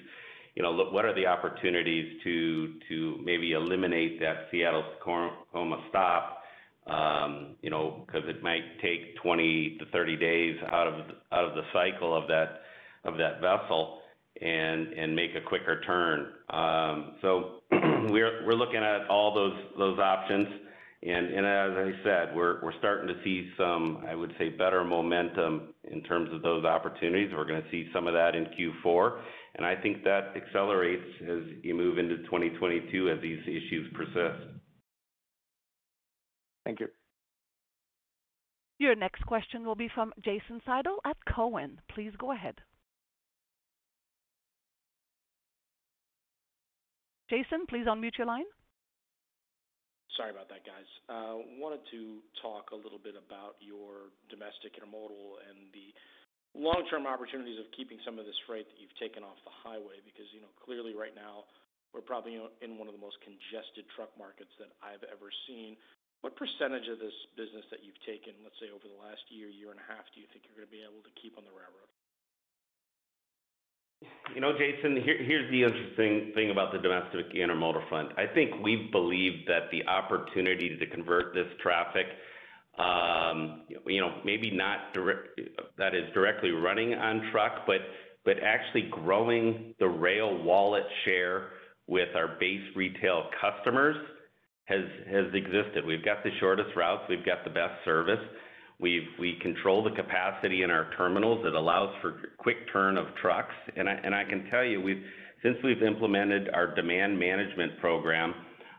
You know, look, what are the opportunities to to maybe eliminate that Seattle-Tacoma stop, um, you know, 'cause it might take 20 to 30 days out of out of the cycle of that of that vessel and make a quicker turn. Um, so (clears throat) we're looking at all those those options. And as I said, we're we're starting to see some, I would say, better momentum in terms of those opportunities. We're gonna see some of that in Q4, and I think that accelerates as you move into 2022 as these issues persist. Thank you. Your next question will be from Jason Seidel at Cowen. Please go ahead. Jason, please unmute your line. Sorry about that, guys. Uh, wanted to talk a little bit about your domestic intermodal and the long-term opportunities of keeping some of this freight that you've taken off the highway, because, you know, clearly right now, we're probably in one of the most congested truck markets that I've ever seen. What percentage of this business that you've taken, let's say, over the last year, year and a half, do you think you're gonna be able to keep on the railroad? You know, Jason, here's the interesting thing about the domestic intermodal front. I think we believe that the opportunity to convert this traffic, um, you know, maybe not direct, that is directly running on truck, but but actually growing the rail wallet share with our base retail customers has has existed. We've got the shortest routes. We've got the best service. We control the capacity in our terminals. It allows for quick turn of trucks. And I can tell you, since we've implemented our demand management program,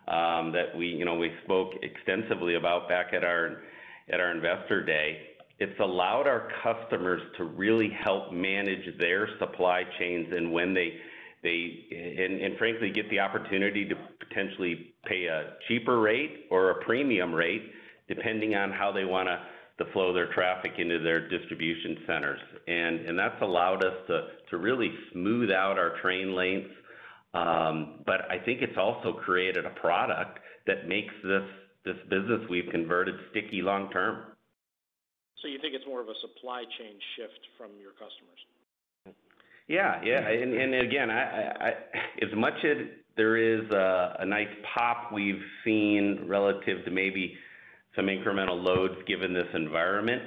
um, that we, you know, we spoke extensively about back at our Investor Day, it's allowed our customers to really help manage their supply chains and when they and frankly, get the opportunity to potentially pay a cheaper rate or a premium rate, depending on how they wanna flow their traffic into their distribution centers. And, and that's allowed us to to really smooth out our train lengths. Um, but I think it's also created a product that makes this this business we've converted sticky long term. So you think it's more of a supply chain shift from your customers? Yeah. Yeah, and, and again, I as much as there is a nice pop we've seen relative to maybe some incremental loads given this environment,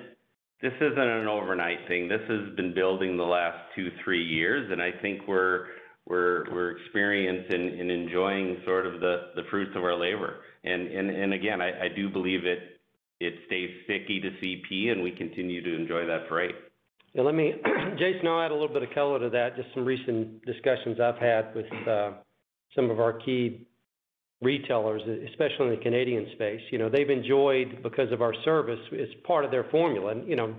this isn't an overnight thing. This has been building the last two, three years, and I think we're we're we're experiencing and enjoying sort of the fruits of our labor. And again, I do believe it stays sticky to CP, and we continue to enjoy that freight. Yeah, let me, (clears throat) Jason, I'll add a little bit of color to that, just some recent discussions I've had with uh, some of our key retailers, especially in the Canadian space. You know, they've enjoyed, because of our service, it's part of their formula. And you know,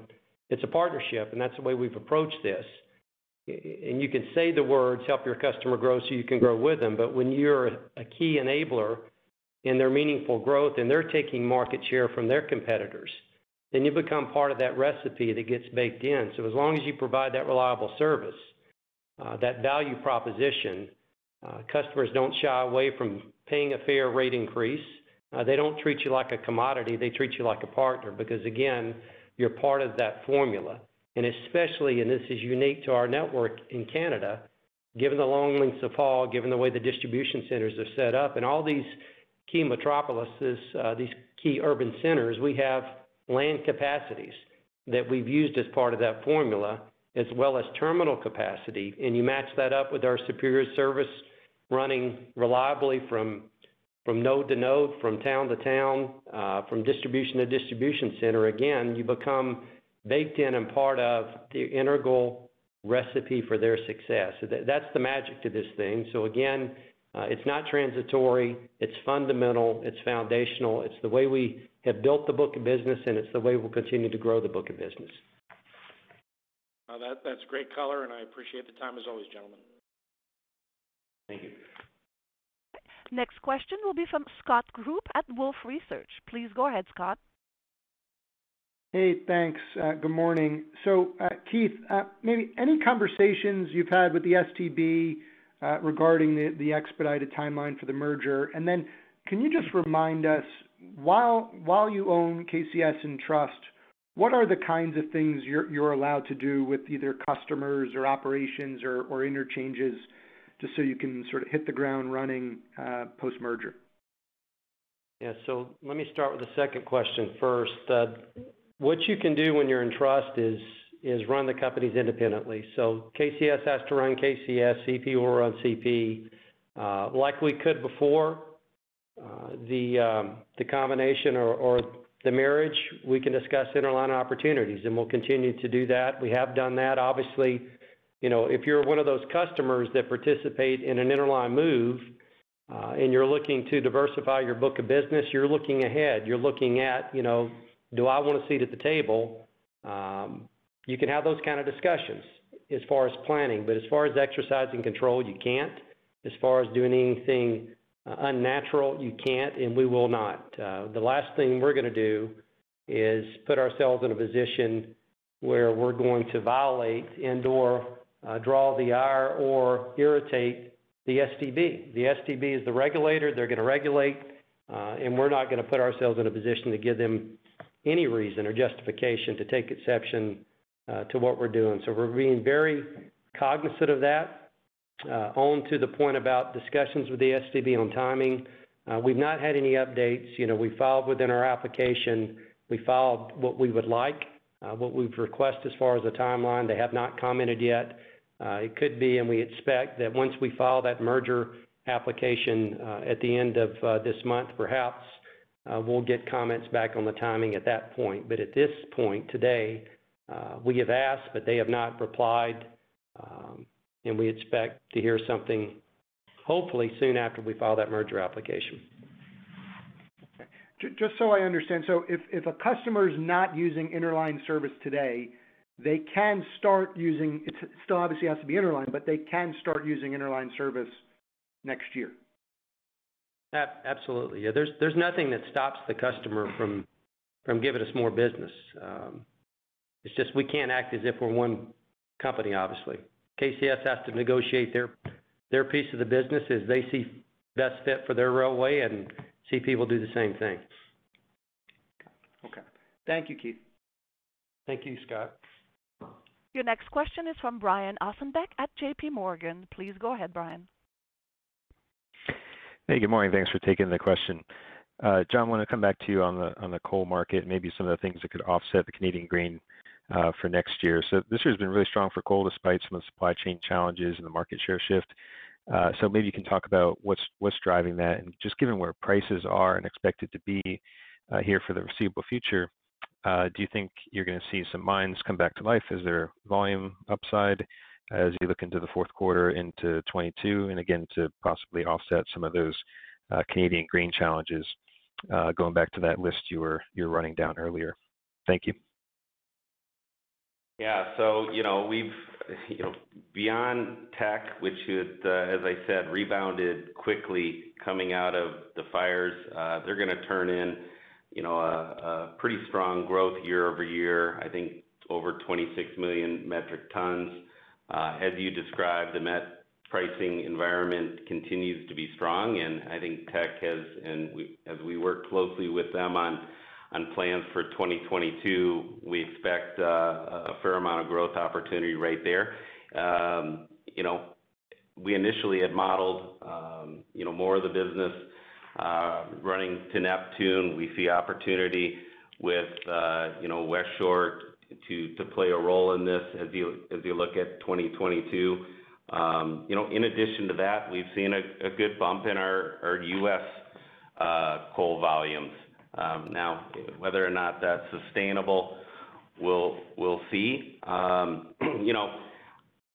it's a partnership, and that's the way we've approached this. And you can say the words, "Help your customer grow so you can grow with them," but when you're a key enabler in their meaningful growth and they're taking market share from their competitors, then you become part of that recipe that gets baked in. So as long as you provide that reliable service, uh, that value proposition, Uh, customers don't shy away from paying a fair rate increase. Uh, they don't treat you like a commodity. They treat you like a partner because, again, you're part of that formula. And especially, and this is unique to our network in Canada, given the long lengths of haul, given the way the distribution centers are set up, and all these key metropolises, uh, these key urban centers, we have land capacities that we've used as part of that formula, as well as terminal capacity. And you match that up with our superior service running reliably from node to node, from town to town, uh, from distribution to distribution center. Again, you become baked in and part of the integral recipe for their success. That's the magic to this thing. So again, uh, it's not transitory, it's fundamental, it's foundational. It's the way we have built the book of business, and it's the way we'll continue to grow the book of business. That's great color, and I appreciate the time as always, gentlemen. Thank you. Next question will be from Scott Group at Wolfe Research. Please go ahead, Scott. Hey, thanks. Uh, good morning. So uh Keith, uh, maybe any conversations you've had with the STB uh, regarding the expedited timeline for the merger? And then can you just remind us, while you own KCS and trust, what are the kinds of things you're allowed to do with either customers or operations or interchanges just so you can sort of hit the ground running uh, post-merger? Yeah. So let me start with the second question first. Uh, what you can do when you're in trust is run the companies independently. So KCS has to run KCS, CP will run CP. Uh, like we could before um, the combination or the marriage, we can discuss interline opportunities, and we'll continue to do that. We have done that. Obviously, you know, if you're one of those customers that participate in an interline move, and you're looking to diversify your book of business, you're looking ahead. You're looking at, you know, do I want a seat at the table? Um, you can have those kind of discussions as far as planning, but as far as exercising control, you can't. As far as doing anything uh, unnatural, you can't, and we will not. Uh, the last thing we're going to do is put ourselves in a position where we're going to violate and/or uh, draw the ire or irritate the STB. The STB is the regulator; they're going to regulate, uh, and we're not going to put ourselves in a position to give them any reason or justification to take exception uh, to what we're doing. So we're being very cognizant of that. Uh, on to the point about discussions with the STB on timing, uh, we've not had any updates. You know, we filed within our application. We filed what we would like, what we've requested as far as the timeline. They have not commented yet. Uh, it could be, and we expect that once we file that merger application uh, at the end of uh, this month, perhaps, we'll get comments back on the timing at that point. But at this point, today, we have asked, but they have not replied. Um, and we expect to hear something hopefully soon after we file that merger application. Just so I understand, so if a customer is not using interline service today, they can start using, it still obviously has to be interline, but they can start using interline service next year? Absolutely. Yeah, there's, there's nothing that stops the customer from, from giving us more business. Um, it's just we can't act as if we're one company, obviously. KCS has to negotiate their their piece of the business as they see best fit for their railway, and CP will do the same thing. Okay. Thank you, Keith. Thank you, Scott. Your next question is from Brian Ossenbeck at J.P. Morgan. Please go ahead, Brian. Hey, good morning. Thanks for taking the question. Uh, John, I want to come back to you on the on the coal market, maybe some of the things that could offset the Canadian grain uh, for next year. So this year's been really strong for coal despite some of the supply chain challenges and the market share shift. Uh, so maybe you can talk about what's what's driving that, and just given where prices are and expected to be here for the foreseeable future, do you think you're going to see some mines come back to life? Is there volume upside as you look into the fourth quarter into 22, and again to possibly offset some of those Canadian grain challenges? Going back to that list you were running down earlier. Thank you. Yeah. So, you know, we've, you know, beyond Teck, which uh, as I said, rebounded quickly coming out of the fires, uh, they're gonna turn in, you know, a pretty strong growth year-over-year, I think over 26 million metric tons. Uh, as you described, the met pricing environment continues to be strong, and I think Teck has, and as we work closely with them on on plans for 2022, we expect uh, a fair amount of growth opportunity right there. Um, you know, we initially had modeled, um, you know, more of the business running to Neptune. We see opportunity with, uh, you know, Westshore to play a role in this as you look at 2022. Um, you know, in addition to that, we've seen a good bump in our U.S. coal volumes. Um, now, whether or not that's sustainable, we'll see. Um, (clears throat) you know,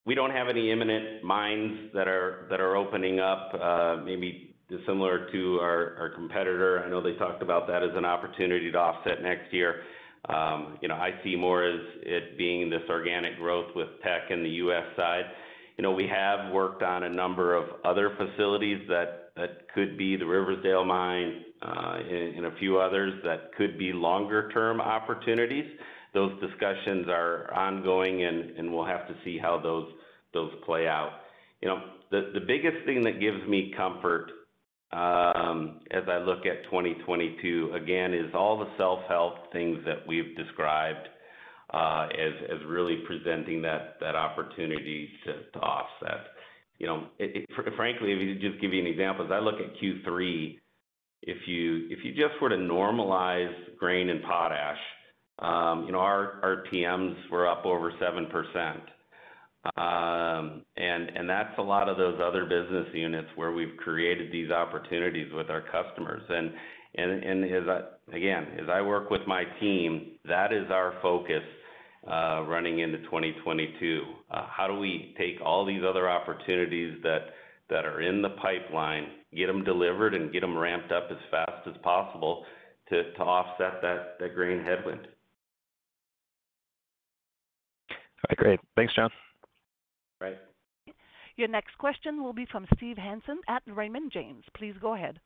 we don't have any imminent mines that are opening up, uh, maybe similar to our competitor. I know they talked about that as an opportunity to offset next year. Um, you know, I see more as it being this organic growth with Teck in the U.S. side. You know, we have worked on a number of other facilities that could be the Riversdale mine, uh, and a few others that could be longer term opportunities. Those discussions are ongoing, and we'll have to see how those those play out. You know, the biggest thing that gives me comfort as I look at 2022, again, is all the self-help things that we've described uh, as really presenting that opportunity to offset. You know, frankly, if you just give you an example, as I look at Q3, if you just were to normalize grain and potash, um, you know, our RTMs were up over 7%. Um, and that's a lot of those other business units where we've created these opportunities with our customers. And again, as I work with my team, that is our focus uh, running into 2022. Uh, how do we take all these other opportunities that are in the pipeline, get them delivered, and get them ramped up as fast as possible to offset that grain headwind. All right, great. Thanks, John. Right. Your next question will be from Steve Hansen at Raymond James. Please go ahead.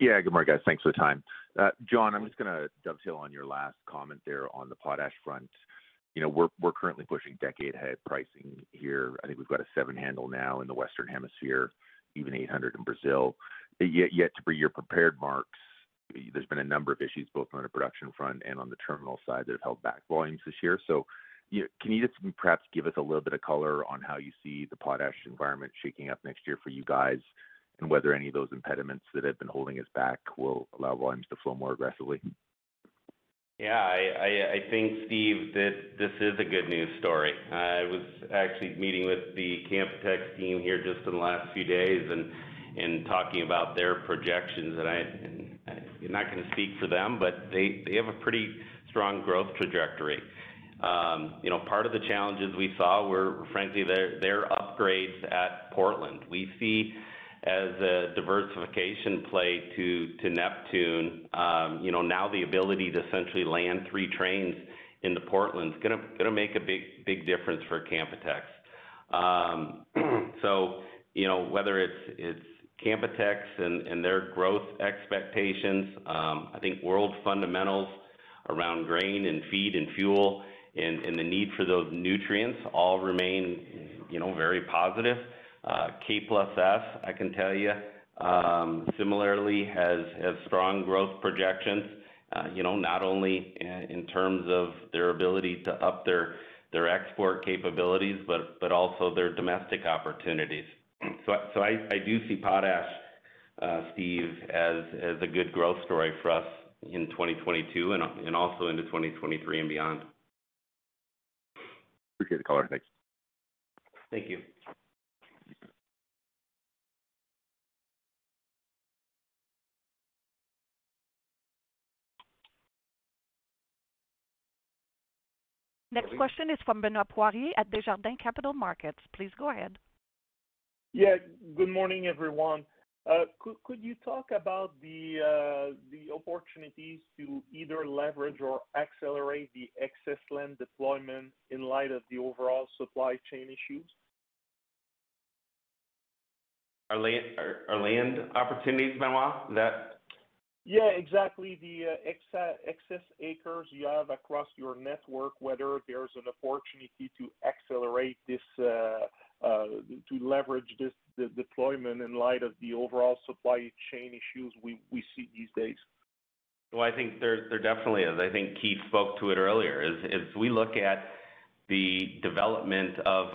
Yeah, good morning, guys. Thanks for the time. Uh, John, I'm just gonna dovetail on your last comment there on the potash front. You know, we're currently pushing decade-ahead pricing here. I think we've got a seven handle now in the Western Hemisphere, even 800 in Brazil. Yet to be your prepared remarks, there's been a number of issues, both on the production front and on the terminal side, that have held back volumes this year. Can you just perhaps give us a little bit of color on how you see the potash environment shaking up next year for you guys, and whether any of those impediments that have been holding us back will allow volumes to flow more aggressively? Yeah, I think, Steve, that this is a good news story. I was actually meeting with the Canpotex team here just in the last few days and talking about their projections. I'm not gonna speak for them, but they have a pretty strong growth trajectory. Um, you know, part of the challenges we saw were frankly their upgrades at Portland. We see as a diversification play to Neptune, um, you know, now the ability to essentially land three trains into Portland is gonna make a big difference for Canpotex. Um, (clears throat) so, you know, whether it's it's Canpotex and their growth expectations, um, I think world fundamentals around grain and feed and fuel and the need for those nutrients all remain, you know, very positive. Uh, K plus I can tell you, um, similarly has has strong growth projections, uh, you know, not only in terms of their ability to up their their export capabilities, but but also their domestic opportunities. So, so I I do see potash, uh, Steve, as as a good growth story for us in 2022 and, and also into 2023 and beyond. Appreciate the color. Thanks. Thank you. Next question is from Benoit Poirier at Desjardins Capital Markets. Please go ahead. Yeah. Good morning, everyone. Uh, could you talk about the uh the opportunities to either leverage or accelerate the excess land deployment in light of the overall supply chain issues? Our land opportunities, Benoit? Is that? Yeah, exactly. The uh, excess acres you have across your network, whether there's an opportunity to accelerate this, uh, Uh, to leverage this, deployment in light of the overall supply chain issues we see these days. Well, I think there definitely is. I think Keith spoke to it earlier. As we look at the development of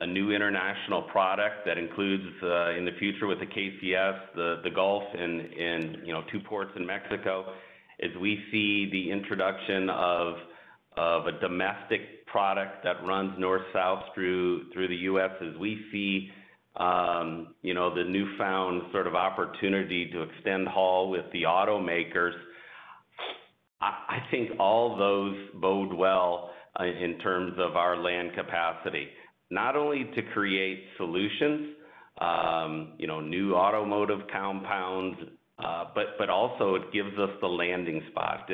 a new international product that includes uh, in the future with the KCS, the Gulf and you know, two ports in Mexico, as we see the introduction of a domestic product that runs north-south through the U.S., as we see um, know, the newfound sort of opportunity to extend haul with the automakers, I think all those bode well uh, in terms of our land capacity. Not only to create solutions, um, know, new automotive compounds, uh, but also it gives us the landing spot.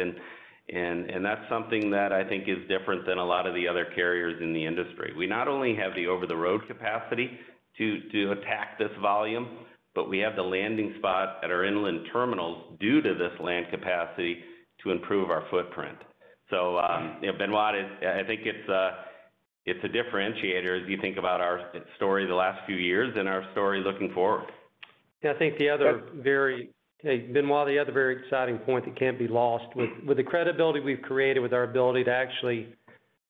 And, and that's something that I think is different than a lot of the other carriers in the industry. We not only have the over-the-road capacity to attack this volume, but we have the landing spot at our inland terminals due to this land capacity to improve our footprint. Um, you know, Benoit, I think uh, it's a differentiator as you think about our story the last few years and our story looking forward. Yeah, I think Benoit, the other very exciting point that can't be lost, with the credibility we've created with our ability to actually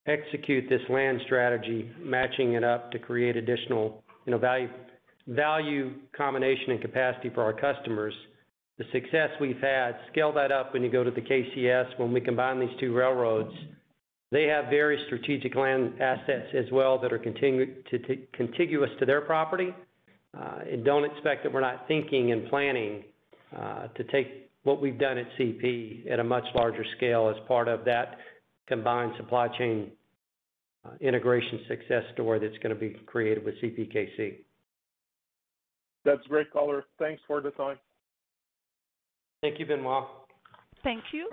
execute this land strategy, matching it up to create additional, you know, value combination and capacity for our customers. The success we've had, scale that up when you go to the KCS, when we combine these two railroads, they have very strategic land assets as well that are contiguous to their property. Uh, and don't expect that we're not thinking and planning Uh, to take what we've done at CP at a much larger scale as part of that combined supply chain uh, integration success story that's gonna be created with CPKC. That's great color. Thanks for the time. Thank you, Benoit. Thank you.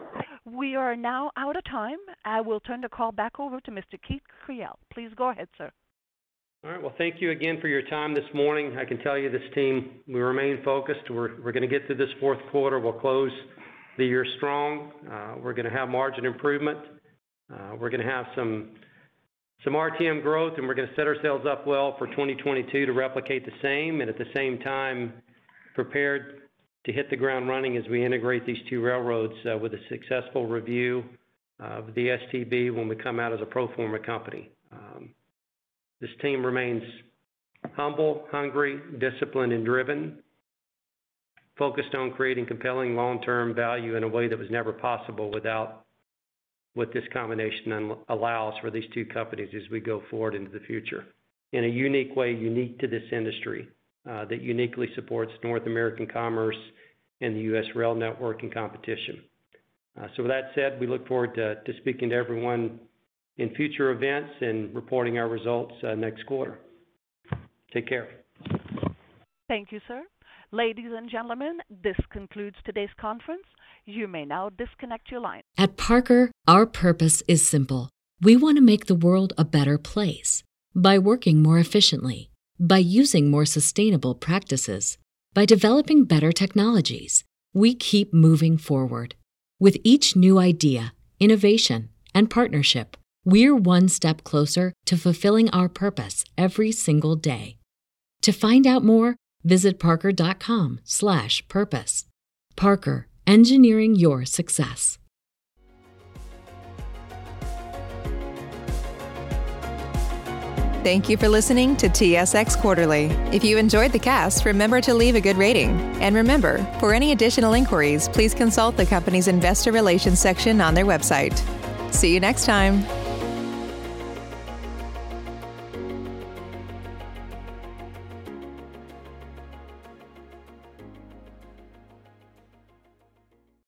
We are now out of time. I will turn the call back over to Mr. Keith Creel. Please go ahead, sir. All right. Well, thank you again for your time this morning. I can tell you this team, we remain focused. We're, we're gonna get through this fourth quarter. We'll close the year strong. Uh, we're gonna have margin improvement. Uh, we're gonna have some, some RTM growth, and we're gonna set ourselves up well for 2022 to replicate the same, and at the same time, prepared to hit the ground running as we integrate these two railroads, uh, with a successful review of the STB when we come out as a pro forma company. Um, This team remains humble, hungry, disciplined, and driven, focused on creating compelling long-term value in a way that was never possible without what this combination allows for these two companies as we go forward into the future. In a unique way, unique to this industry, uh, that uniquely supports North American commerce and the U.S. rail network and competition. Uh, So with that said, we look forward to speaking to everyone in future events and reporting our results uh, next quarter. Take care. Thank you, sir. Ladies and gentlemen, this concludes today's conference. You may now disconnect your line. At Parker, our purpose is simple. We want to make the world a better place by working more efficiently, by using more sustainable practices, by developing better technologies. We keep moving forward. With each new idea, innovation, and partnership, we're one step closer to fulfilling our purpose every single day. To find out more, visit parker.com/purpose. Parker, engineering your success. Thank you for listening to TSX Quarterly. If you enjoyed the cast, remember to leave a good rating. And remember, for any additional inquiries, please consult the company's investor relations section on their website. See you next time.